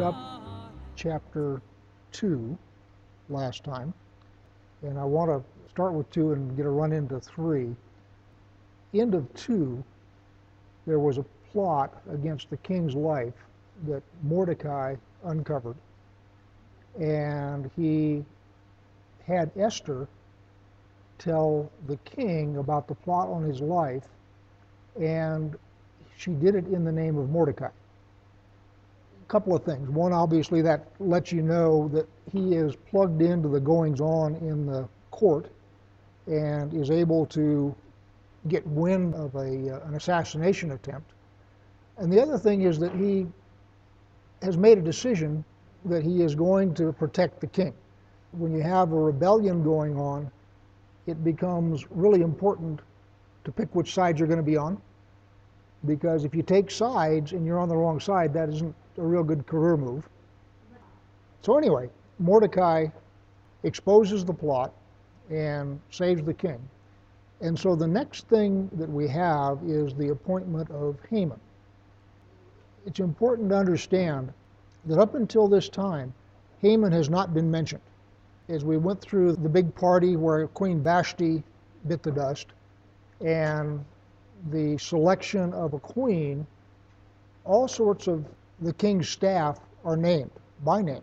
up chapter 2 last time, and I want to start with 2 and get a run into 3. End of 2, there was a plot against the king's life that Mordecai uncovered. And he had Esther tell the king about the plot on his life, and she did it in the name of Mordecai. Couple of things. One, obviously, that lets you know that he is plugged into the goings on in the court and is able to get wind of a, uh, an assassination attempt. And the other thing is that he has made a decision that he is going to protect the king. When you have a rebellion going on, it becomes really important to pick which side you're going to be on. Because if you take sides and you're on the wrong side, that isn't a real good career move. So, anyway, Mordecai exposes the plot and saves the king. And so the next thing that we have is the appointment of Haman. It's important to understand that up until this time, Haman has not been mentioned. As we went through the big party where Queen Vashti bit the dust and the selection of a queen, all sorts of the king's staff are named by name.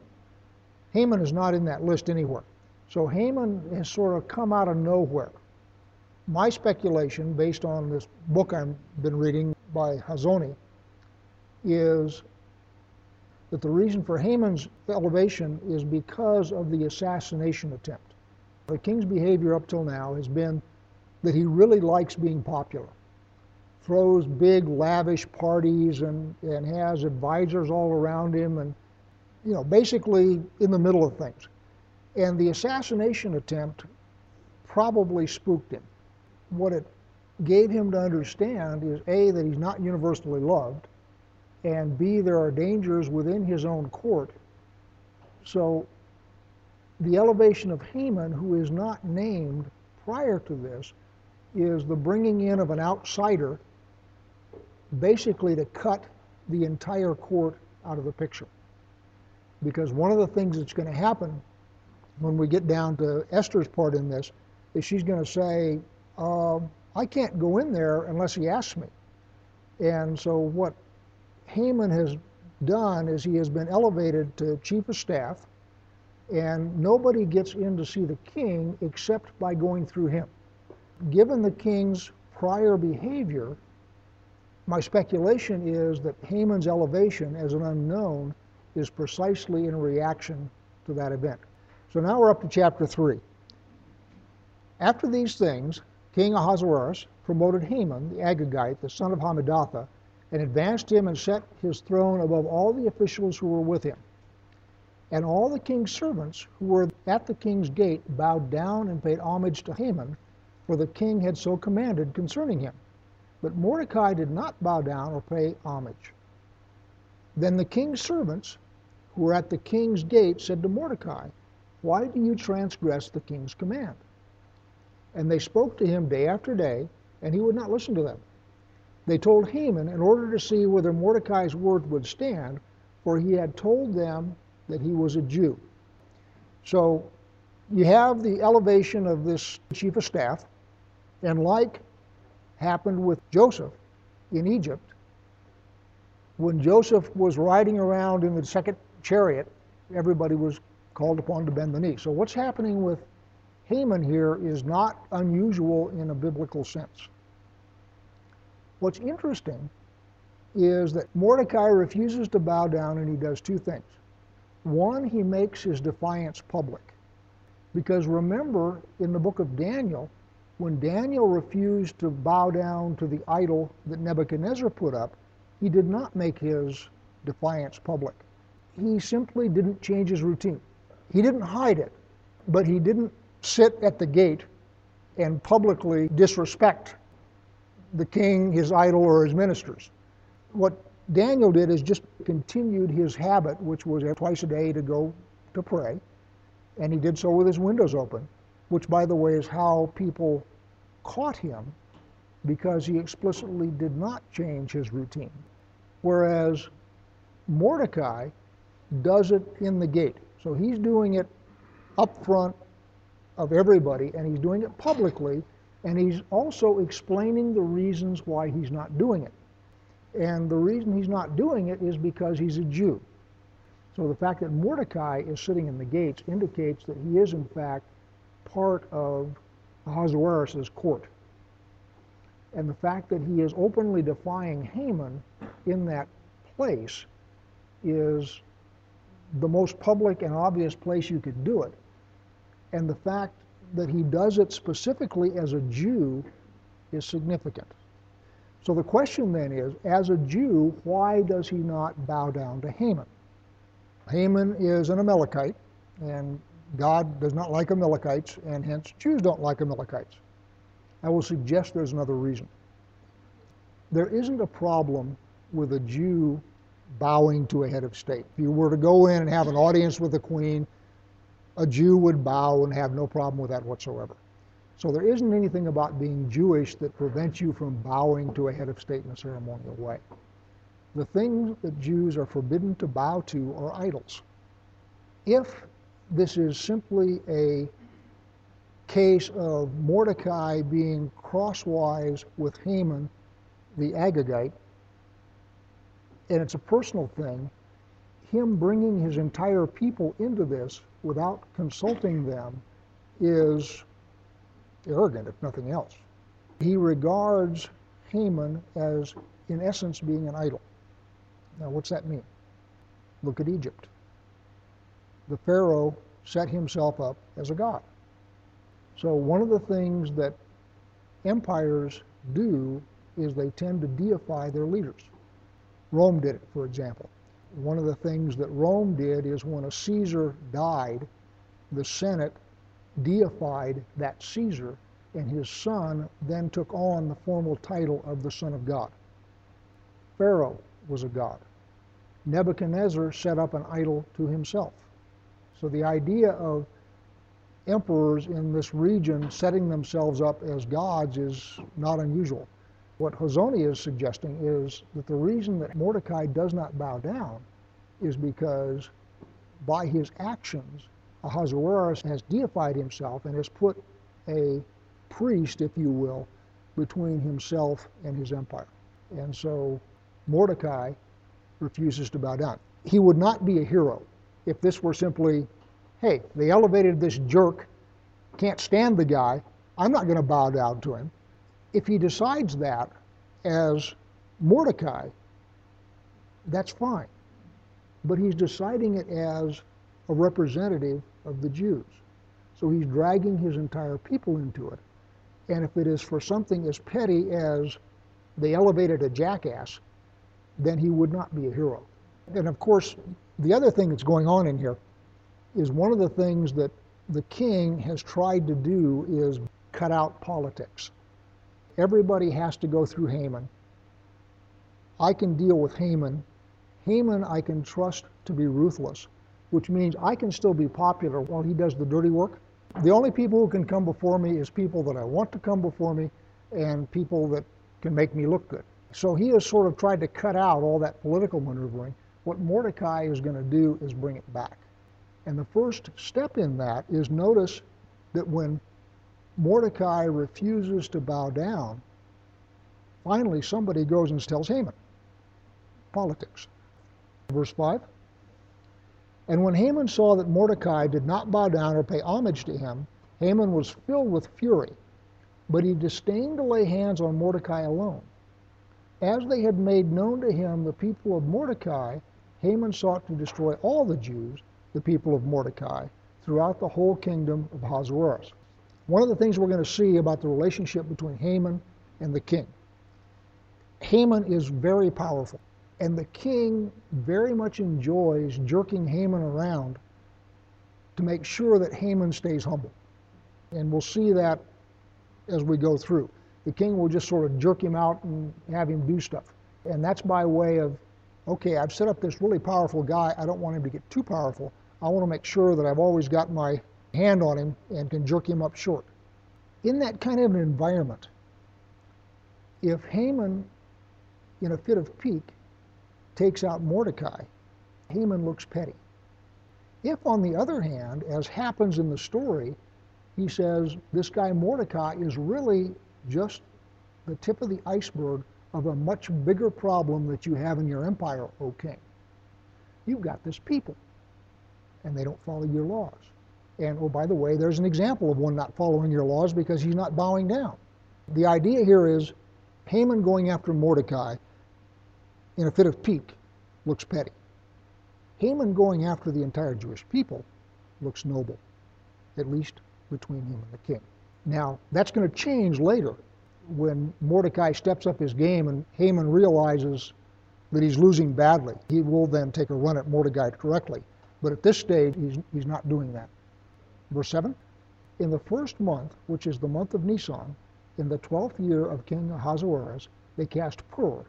Haman is not in that list anywhere. So Haman has sort of come out of nowhere. My speculation, based on this book I've been reading by Hazony, is that the reason for Haman's elevation is because of the assassination attempt. The king's behavior up till now has been that he really likes being popular, throws big, lavish parties, and, and has advisors all around him, and you know, basically in the middle of things. And the assassination attempt probably spooked him. What it gave him to understand is A, that he's not universally loved, and B, there are dangers within his own court. So the elevation of Haman, who is not named prior to this, is the bringing in of an outsider basically to cut the entire court out of the picture. Because one of the things that's going to happen when we get down to Esther's part in this is she's going to say, um, I can't go in there unless he asks me. And so what Haman has done is he has been elevated to chief of staff, and nobody gets in to see the king except by going through him. Given the king's prior behavior, my speculation is that Haman's elevation as an unknown is precisely in reaction to that event. So now we're up to chapter 3. After these things, King Ahasuerus promoted Haman, the Agagite, the son of Hammedatha, and advanced him and set his throne above all the officials who were with him. And all the king's servants who were at the king's gate bowed down and paid homage to Haman, for the king had so commanded concerning him. But Mordecai did not bow down or pay homage. Then the king's servants who were at the king's gate said to Mordecai, Why do you transgress the king's command? And they spoke to him day after day, and he would not listen to them. They told Haman in order to see whether Mordecai's word would stand, for he had told them that he was a Jew. So you have the elevation of this chief of staff, and like happened with Joseph in Egypt, when Joseph was riding around in the second chariot, everybody was called upon to bend the knee. So what's happening with Haman here is not unusual in a biblical sense. What's interesting is that Mordecai refuses to bow down and he does two things. One, he makes his defiance public. Because remember, in the book of Daniel, when Daniel refused to bow down to the idol that Nebuchadnezzar put up, he did not make his defiance public. He simply didn't change his routine. He didn't hide it, but he didn't sit at the gate and publicly disrespect the king, his idol, or his ministers. What Daniel did is just continued his habit, which was twice a day to go to pray, and he did so with his windows open, which, by the way, is how people caught him because he explicitly did not change his routine. Whereas Mordecai does it in the gate. So he's doing it up front of everybody, and he's doing it publicly, and he's also explaining the reasons why he's not doing it. And the reason he's not doing it is because he's a Jew. So the fact that Mordecai is sitting in the gates indicates that he is, in fact, part of Ahasuerus' court. And the fact that he is openly defying Haman in that place is the most public and obvious place you could do it. And the fact that he does it specifically as a Jew is significant. So the question then is, as a Jew, why does he not bow down to Haman? Haman is an Amalekite, and God does not like Amalekites, and hence Jews don't like Amalekites. I will suggest there's another reason. There isn't a problem with a Jew bowing to a head of state. If you were to go in and have an audience with the queen, a Jew would bow and have no problem with that whatsoever. So there isn't anything about being Jewish that prevents you from bowing to a head of state in a ceremonial way. The things that Jews are forbidden to bow to are idols. If this is simply a case of Mordecai being crosswise with Haman the Agagite, and it's a personal thing, him bringing his entire people into this without consulting them is arrogant, if nothing else. He regards Haman as, in essence, being an idol. Now, what's that mean? Look at Egypt the Pharaoh set himself up as a god. So one of the things that empires do is they tend to deify their leaders. Rome did it, for example. One of the things that Rome did is when a Caesar died, the Senate deified that Caesar, and his son then took on the formal title of the Son of God. Pharaoh was a god. Nebuchadnezzar set up an idol to himself. So the idea of emperors in this region setting themselves up as gods is not unusual. What Hazony is suggesting is that the reason that Mordecai does not bow down is because by his actions, Ahasuerus has deified himself and has put a priest, if you will, between himself and his empire. And so Mordecai refuses to bow down. He would not be a hero if this were simply, hey, they elevated this jerk, can't stand the guy, I'm not going to bow down to him. If he decides that as Mordecai, that's fine. But he's deciding it as a representative of the Jews. So he's dragging his entire people into it. And if it is for something as petty as they elevated a jackass, then he would not be a hero. And of course, the other thing that's going on in here is one of the things that the king has tried to do is cut out politics. Everybody has to go through Haman. I can deal with Haman. Haman I can trust to be ruthless, which means I can still be popular while he does the dirty work. The only people who can come before me is people that I want to come before me and people that can make me look good. So he has sort of tried to cut out all that political maneuvering what Mordecai is going to do is bring it back. And the first step in that is notice that when Mordecai refuses to bow down, finally somebody goes and tells Haman. Politics. Verse 5. And when Haman saw that Mordecai did not bow down or pay homage to him, Haman was filled with fury, but he disdained to lay hands on Mordecai alone. As they had made known to him the people of Mordecai, Haman sought to destroy all the Jews, the people of Mordecai, throughout the whole kingdom of Ahasuerus. One of the things we're going to see about the relationship between Haman and the king. Haman is very powerful, and the king very much enjoys jerking Haman around to make sure that Haman stays humble. And we'll see that as we go through. The king will just sort of jerk him out and have him do stuff. And that's by way of okay, I've set up this really powerful guy. I don't want him to get too powerful. I want to make sure that I've always got my hand on him and can jerk him up short. In that kind of an environment, if Haman, in a fit of pique, takes out Mordecai, Haman looks petty. If, on the other hand, as happens in the story, he says this guy Mordecai is really just the tip of the iceberg of a much bigger problem that you have in your empire, O king. You've got this people, and they don't follow your laws. And oh, by the way, there's an example of one not following your laws because he's not bowing down. The idea here is Haman going after Mordecai in a fit of pique looks petty. Haman going after the entire Jewish people looks noble, at least between him and the king. Now, that's going to change later when Mordecai steps up his game and Haman realizes that he's losing badly. He will then take a run at Mordecai directly. But at this stage, he's, he's not doing that. Verse 7 In the first month, which is the month of Nisan, in the twelfth year of King Ahasuerus, they cast pur,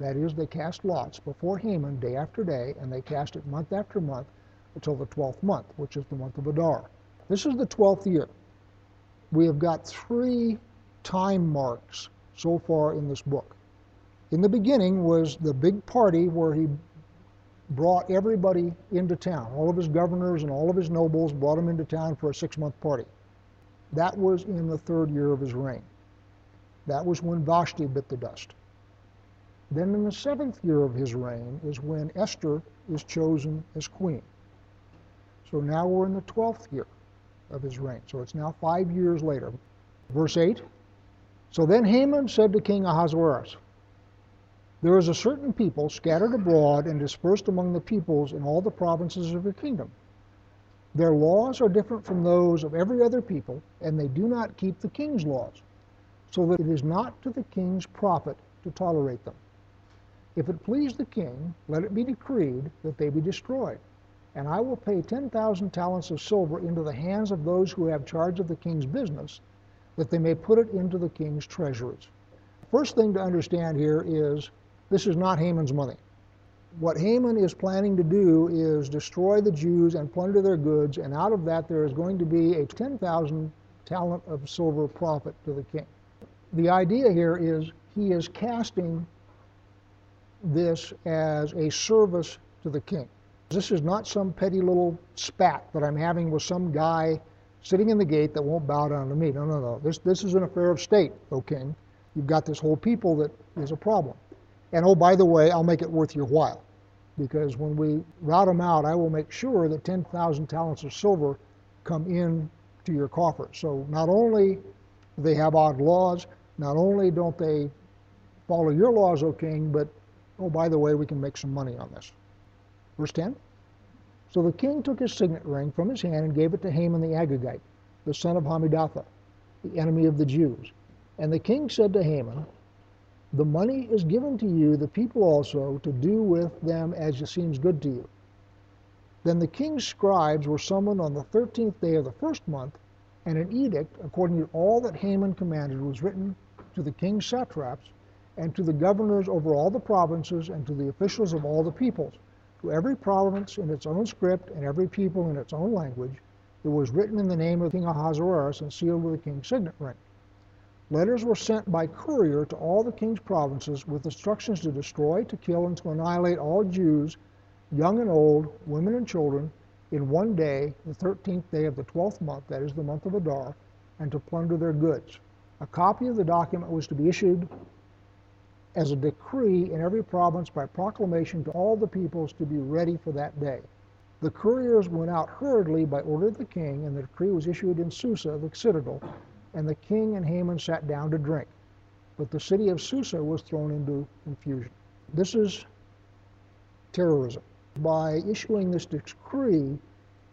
that is, they cast lots before Haman day after day, and they cast it month after month until the twelfth month, which is the month of Adar. This is the twelfth year. We have got three time marks so far in this book. In the beginning was the big party where he brought everybody into town. All of his governors and all of his nobles brought him into town for a six month party. That was in the third year of his reign. That was when Vashti bit the dust. Then in the seventh year of his reign is when Esther is chosen as queen. So now we're in the twelfth year of his reign. So it's now five years later. Verse 8 So then Haman said to King Ahasuerus, There is a certain people scattered abroad and dispersed among the peoples in all the provinces of your kingdom. Their laws are different from those of every other people, and they do not keep the king's laws, so that it is not to the king's profit to tolerate them. If it please the king, let it be decreed that they be destroyed and I will pay 10,000 talents of silver into the hands of those who have charge of the king's business, that they may put it into the king's treasuries. First thing to understand here is this is not Haman's money. What Haman is planning to do is destroy the Jews and plunder their goods, and out of that there is going to be a 10,000 talent of silver profit to the king. The idea here is he is casting this as a service to the king. This is not some petty little spat that I'm having with some guy sitting in the gate that won't bow down to me. No, no, no. This, this is an affair of state, O king. You've got this whole people that is a problem. And oh, by the way, I'll make it worth your while. Because when we rout them out, I will make sure that 10,000 talents of silver come in to your coffers. So not only they have odd laws, not only don't they follow your laws, O king, but oh, by the way, we can make some money on this. Verse 10 So the king took his signet ring from his hand and gave it to Haman the Agagite, the son of Hammedatha, the enemy of the Jews. And the king said to Haman, The money is given to you, the people also, to do with them as it seems good to you. Then the king's scribes were summoned on the thirteenth day of the first month, and an edict, according to all that Haman commanded, was written to the king's satraps, and to the governors over all the provinces, and to the officials of all the peoples to every province in its own script and every people in its own language, it was written in the name of King Ahasuerus and sealed with the king's signet ring. Letters were sent by courier to all the king's provinces with instructions to destroy, to kill, and to annihilate all Jews, young and old, women and children, in one day, the 13th day of the 12th month, that is the month of Adar, and to plunder their goods. A copy of the document was to be issued as a decree in every province by proclamation to all the peoples to be ready for that day. The couriers went out hurriedly by order of the king, and the decree was issued in Susa, the citadel, and the king and Haman sat down to drink. But the city of Susa was thrown into confusion. This is terrorism. By issuing this decree,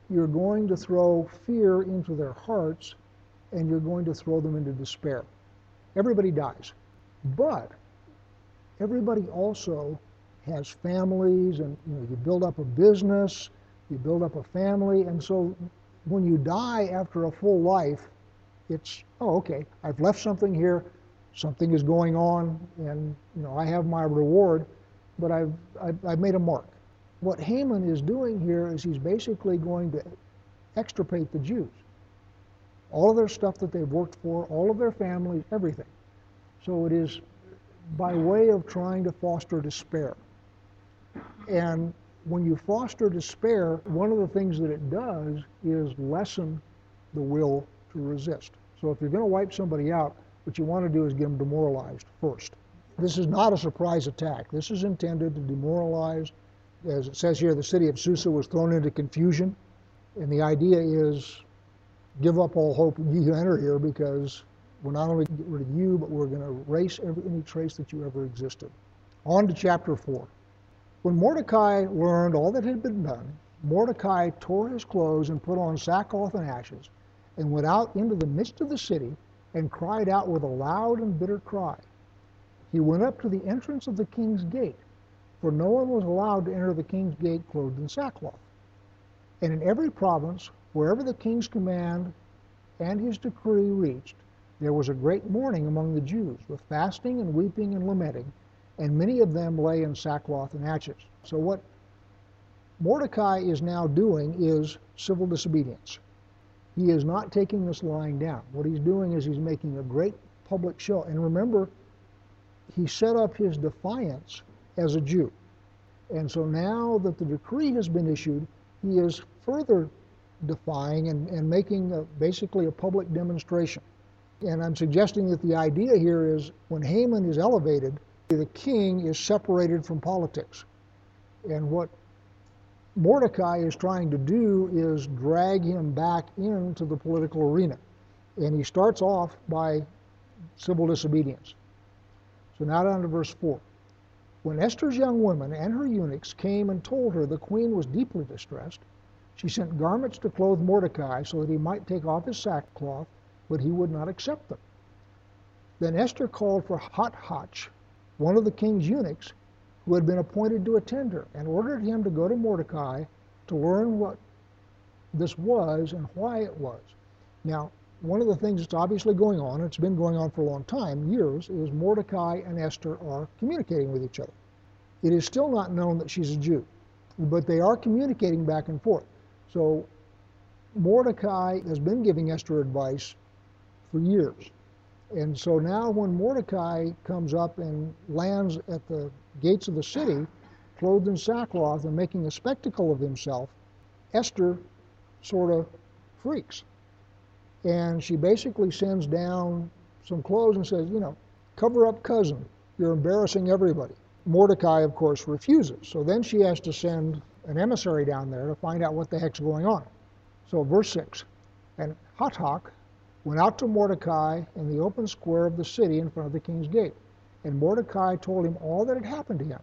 you're going to throw fear into their hearts and you're going to throw them into despair. Everybody dies. But everybody also has families and you, know, you build up a business, you build up a family, and so when you die after a full life, it's, oh, okay, I've left something here, something is going on, and you know, I have my reward, but I've, I've, I've made a mark. What Haman is doing here is he's basically going to extirpate the Jews. All of their stuff that they've worked for, all of their families, everything. So it is by way of trying to foster despair. And when you foster despair, one of the things that it does is lessen the will to resist. So if you're going to wipe somebody out, what you want to do is get them demoralized first. This is not a surprise attack. This is intended to demoralize. As it says here, the city of Susa was thrown into confusion. And the idea is give up all hope you enter here because we're not only going to get rid of you, but we're going to erase every, any trace that you ever existed. On to chapter 4. When Mordecai learned all that had been done, Mordecai tore his clothes and put on sackcloth and ashes, and went out into the midst of the city and cried out with a loud and bitter cry. He went up to the entrance of the king's gate, for no one was allowed to enter the king's gate clothed in sackcloth. And in every province, wherever the king's command and his decree reached, there was a great mourning among the Jews, with fasting and weeping and lamenting, and many of them lay in sackcloth and ashes. So what Mordecai is now doing is civil disobedience. He is not taking this lying down. What he's doing is he's making a great public show. And remember, he set up his defiance as a Jew. And so now that the decree has been issued, he is further defying and, and making a, basically a public demonstration. And I'm suggesting that the idea here is when Haman is elevated, the king is separated from politics. And what Mordecai is trying to do is drag him back into the political arena. And he starts off by civil disobedience. So now down to verse 4. When Esther's young women and her eunuchs came and told her the queen was deeply distressed, she sent garments to clothe Mordecai so that he might take off his sackcloth, but he would not accept them. Then Esther called for Hatach, one of the king's eunuchs, who had been appointed to attend her, and ordered him to go to Mordecai to learn what this was and why it was. Now, one of the things that's obviously going on, and it's been going on for a long time, years, is Mordecai and Esther are communicating with each other. It is still not known that she's a Jew, but they are communicating back and forth. So Mordecai has been giving Esther advice for years. And so now when Mordecai comes up and lands at the gates of the city, clothed in sackcloth and making a spectacle of himself, Esther sort of freaks. And she basically sends down some clothes and says, you know, cover up cousin. You're embarrassing everybody. Mordecai, of course, refuses. So then she has to send an emissary down there to find out what the heck's going on. So verse 6, and Hatach went out to Mordecai in the open square of the city in front of the king's gate. And Mordecai told him all that had happened to him,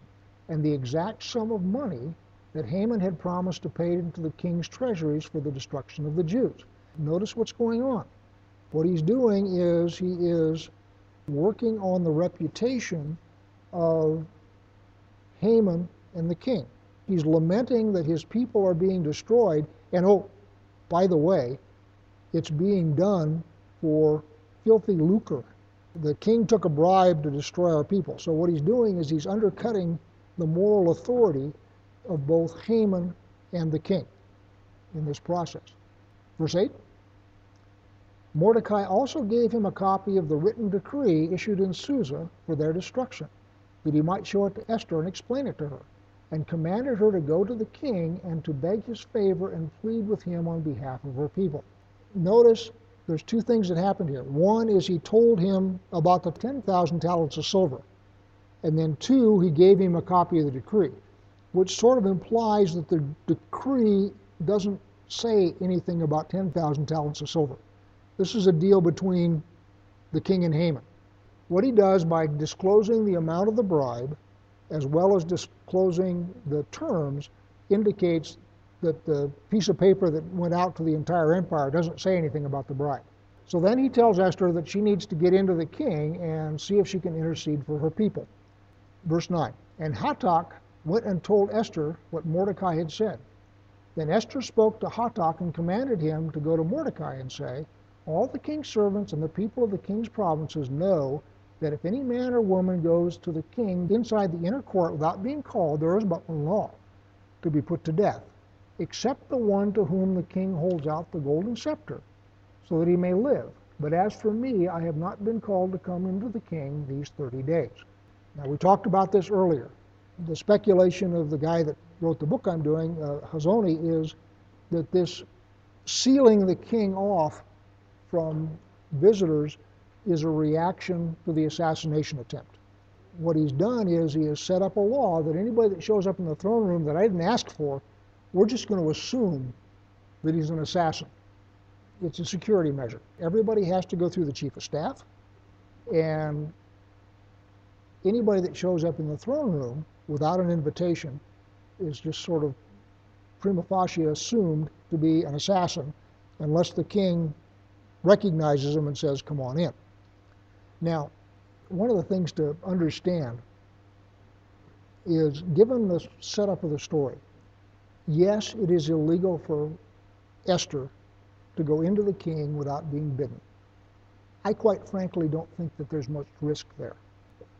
and the exact sum of money that Haman had promised to pay into the king's treasuries for the destruction of the Jews. Notice what's going on. What he's doing is he is working on the reputation of Haman and the king. He's lamenting that his people are being destroyed, and oh, by the way, it's being done for filthy lucre. The king took a bribe to destroy our people. So what he's doing is he's undercutting the moral authority of both Haman and the king in this process. Verse 8 Mordecai also gave him a copy of the written decree issued in Susa for their destruction, that he might show it to Esther and explain it to her, and commanded her to go to the king and to beg his favor and plead with him on behalf of her people. Notice there's two things that happened here. One is he told him about the 10,000 talents of silver. And then two, he gave him a copy of the decree, which sort of implies that the decree doesn't say anything about 10,000 talents of silver. This is a deal between the king and Haman. What he does by disclosing the amount of the bribe, as well as disclosing the terms, indicates that the piece of paper that went out to the entire empire doesn't say anything about the bride. So then he tells Esther that she needs to get into the king and see if she can intercede for her people. Verse 9 And Hatach went and told Esther what Mordecai had said. Then Esther spoke to Hatach and commanded him to go to Mordecai and say, All the king's servants and the people of the king's provinces know that if any man or woman goes to the king inside the inner court without being called, there is but one law to be put to death except the one to whom the king holds out the golden scepter, so that he may live. But as for me, I have not been called to come into the king these 30 days. Now, we talked about this earlier. The speculation of the guy that wrote the book I'm doing, uh, Hazony, is that this sealing the king off from visitors is a reaction to the assassination attempt. What he's done is he has set up a law that anybody that shows up in the throne room that I didn't ask for, we're just going to assume that he's an assassin. It's a security measure. Everybody has to go through the chief of staff, and anybody that shows up in the throne room without an invitation is just sort of prima facie assumed to be an assassin unless the king recognizes him and says, come on in. Now, one of the things to understand is given the setup of the story, yes, it is illegal for Esther to go into the king without being bidden. I quite frankly don't think that there's much risk there.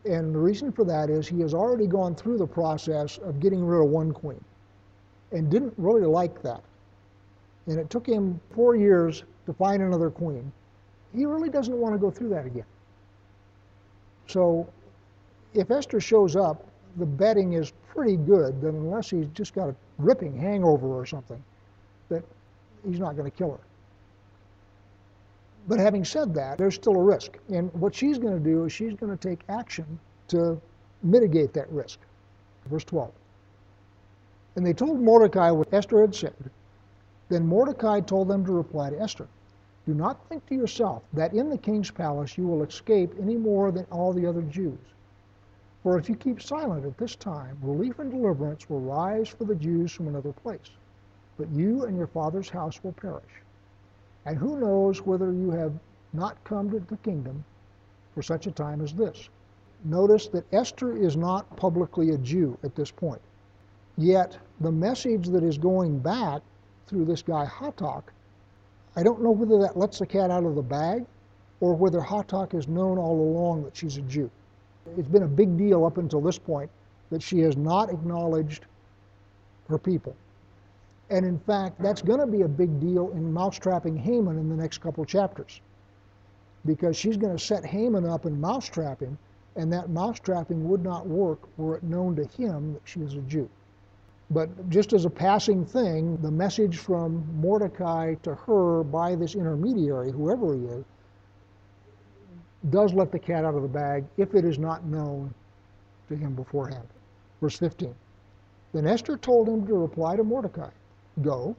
And the reason for that is he has already gone through the process of getting rid of one queen and didn't really like that. And it took him four years to find another queen. He really doesn't want to go through that again. So if Esther shows up, the betting is pretty good that unless he's just got a ripping hangover or something, that he's not going to kill her. But having said that, there's still a risk. And what she's going to do is she's going to take action to mitigate that risk. Verse 12. And they told Mordecai what Esther had said. Then Mordecai told them to reply to Esther Do not think to yourself that in the king's palace you will escape any more than all the other Jews. For if you keep silent at this time, relief and deliverance will rise for the Jews from another place. But you and your father's house will perish. And who knows whether you have not come to the kingdom for such a time as this. Notice that Esther is not publicly a Jew at this point. Yet the message that is going back through this guy Hathach, I don't know whether that lets the cat out of the bag or whether Hathach has known all along that she's a Jew. It's been a big deal up until this point that she has not acknowledged her people. And in fact, that's going to be a big deal in mousetrapping Haman in the next couple chapters. Because she's going to set Haman up and mousetrap him, and that mousetrapping would not work were it known to him that she is a Jew. But just as a passing thing, the message from Mordecai to her by this intermediary, whoever he is, does let the cat out of the bag if it is not known to him beforehand. Verse 15. Then Esther told him to reply to Mordecai Go,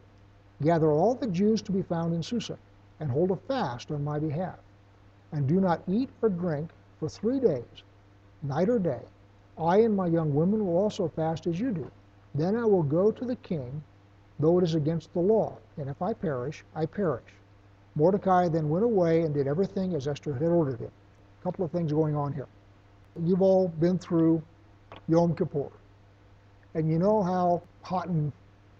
gather all the Jews to be found in Susa, and hold a fast on my behalf. And do not eat or drink for three days, night or day. I and my young women will also fast as you do. Then I will go to the king, though it is against the law. And if I perish, I perish. Mordecai then went away and did everything as Esther had ordered him. A couple of things going on here. You've all been through Yom Kippur. And you know how hot and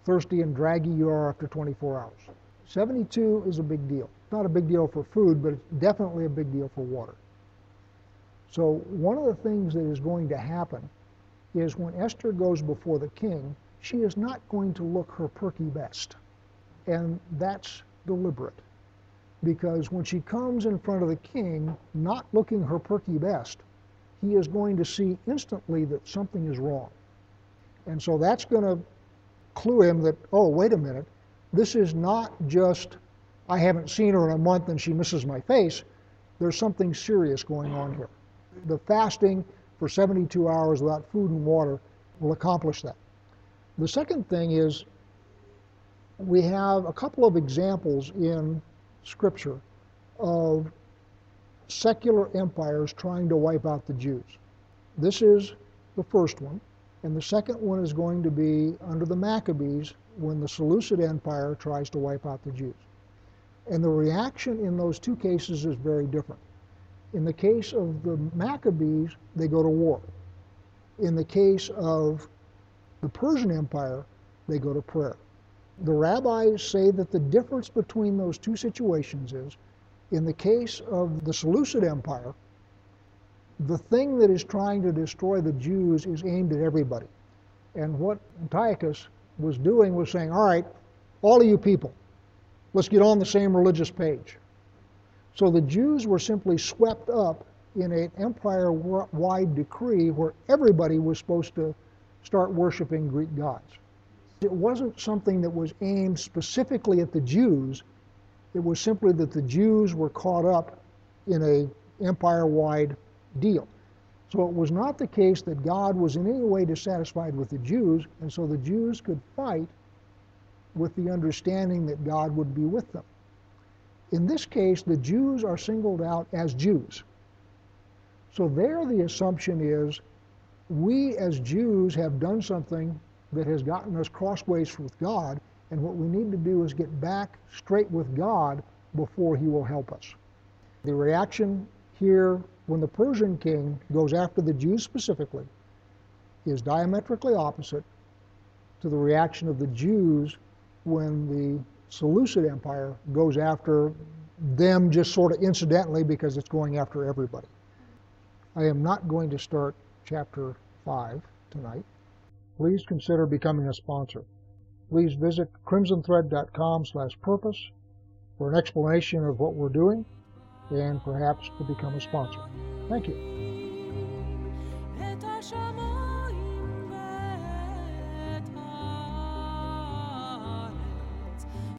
thirsty and draggy you are after 24 hours. 72 is a big deal. Not a big deal for food, but it's definitely a big deal for water. So one of the things that is going to happen is when Esther goes before the king, she is not going to look her perky best. And that's deliberate. Because when she comes in front of the king, not looking her perky best, he is going to see instantly that something is wrong. And so that's going to clue him that, oh, wait a minute, this is not just I haven't seen her in a month and she misses my face. There's something serious going on here. The fasting for 72 hours without food and water will accomplish that. The second thing is we have a couple of examples in Scripture of secular empires trying to wipe out the Jews. This is the first one. And the second one is going to be under the Maccabees when the Seleucid Empire tries to wipe out the Jews. And the reaction in those two cases is very different. In the case of the Maccabees, they go to war. In the case of the Persian Empire, they go to prayer. The rabbis say that the difference between those two situations is in the case of the Seleucid Empire, the thing that is trying to destroy the Jews is aimed at everybody. And what Antiochus was doing was saying, all right, all of you people, let's get on the same religious page. So the Jews were simply swept up in an empire-wide decree where everybody was supposed to start worshiping Greek gods. It wasn't something that was aimed specifically at the Jews. It was simply that the Jews were caught up in a empire-wide deal. So it was not the case that God was in any way dissatisfied with the Jews, and so the Jews could fight with the understanding that God would be with them. In this case, the Jews are singled out as Jews. So there the assumption is we as Jews have done something that has gotten us crossways with God, and what we need to do is get back straight with God before he will help us. The reaction here when the Persian king goes after the Jews specifically is diametrically opposite to the reaction of the Jews when the Seleucid Empire goes after them just sort of incidentally because it's going after everybody. I am not going to start chapter 5 tonight. Please consider becoming a sponsor. Please visit crimsonthread.com slash purpose for an explanation of what we're doing and perhaps to become a sponsor. Thank you.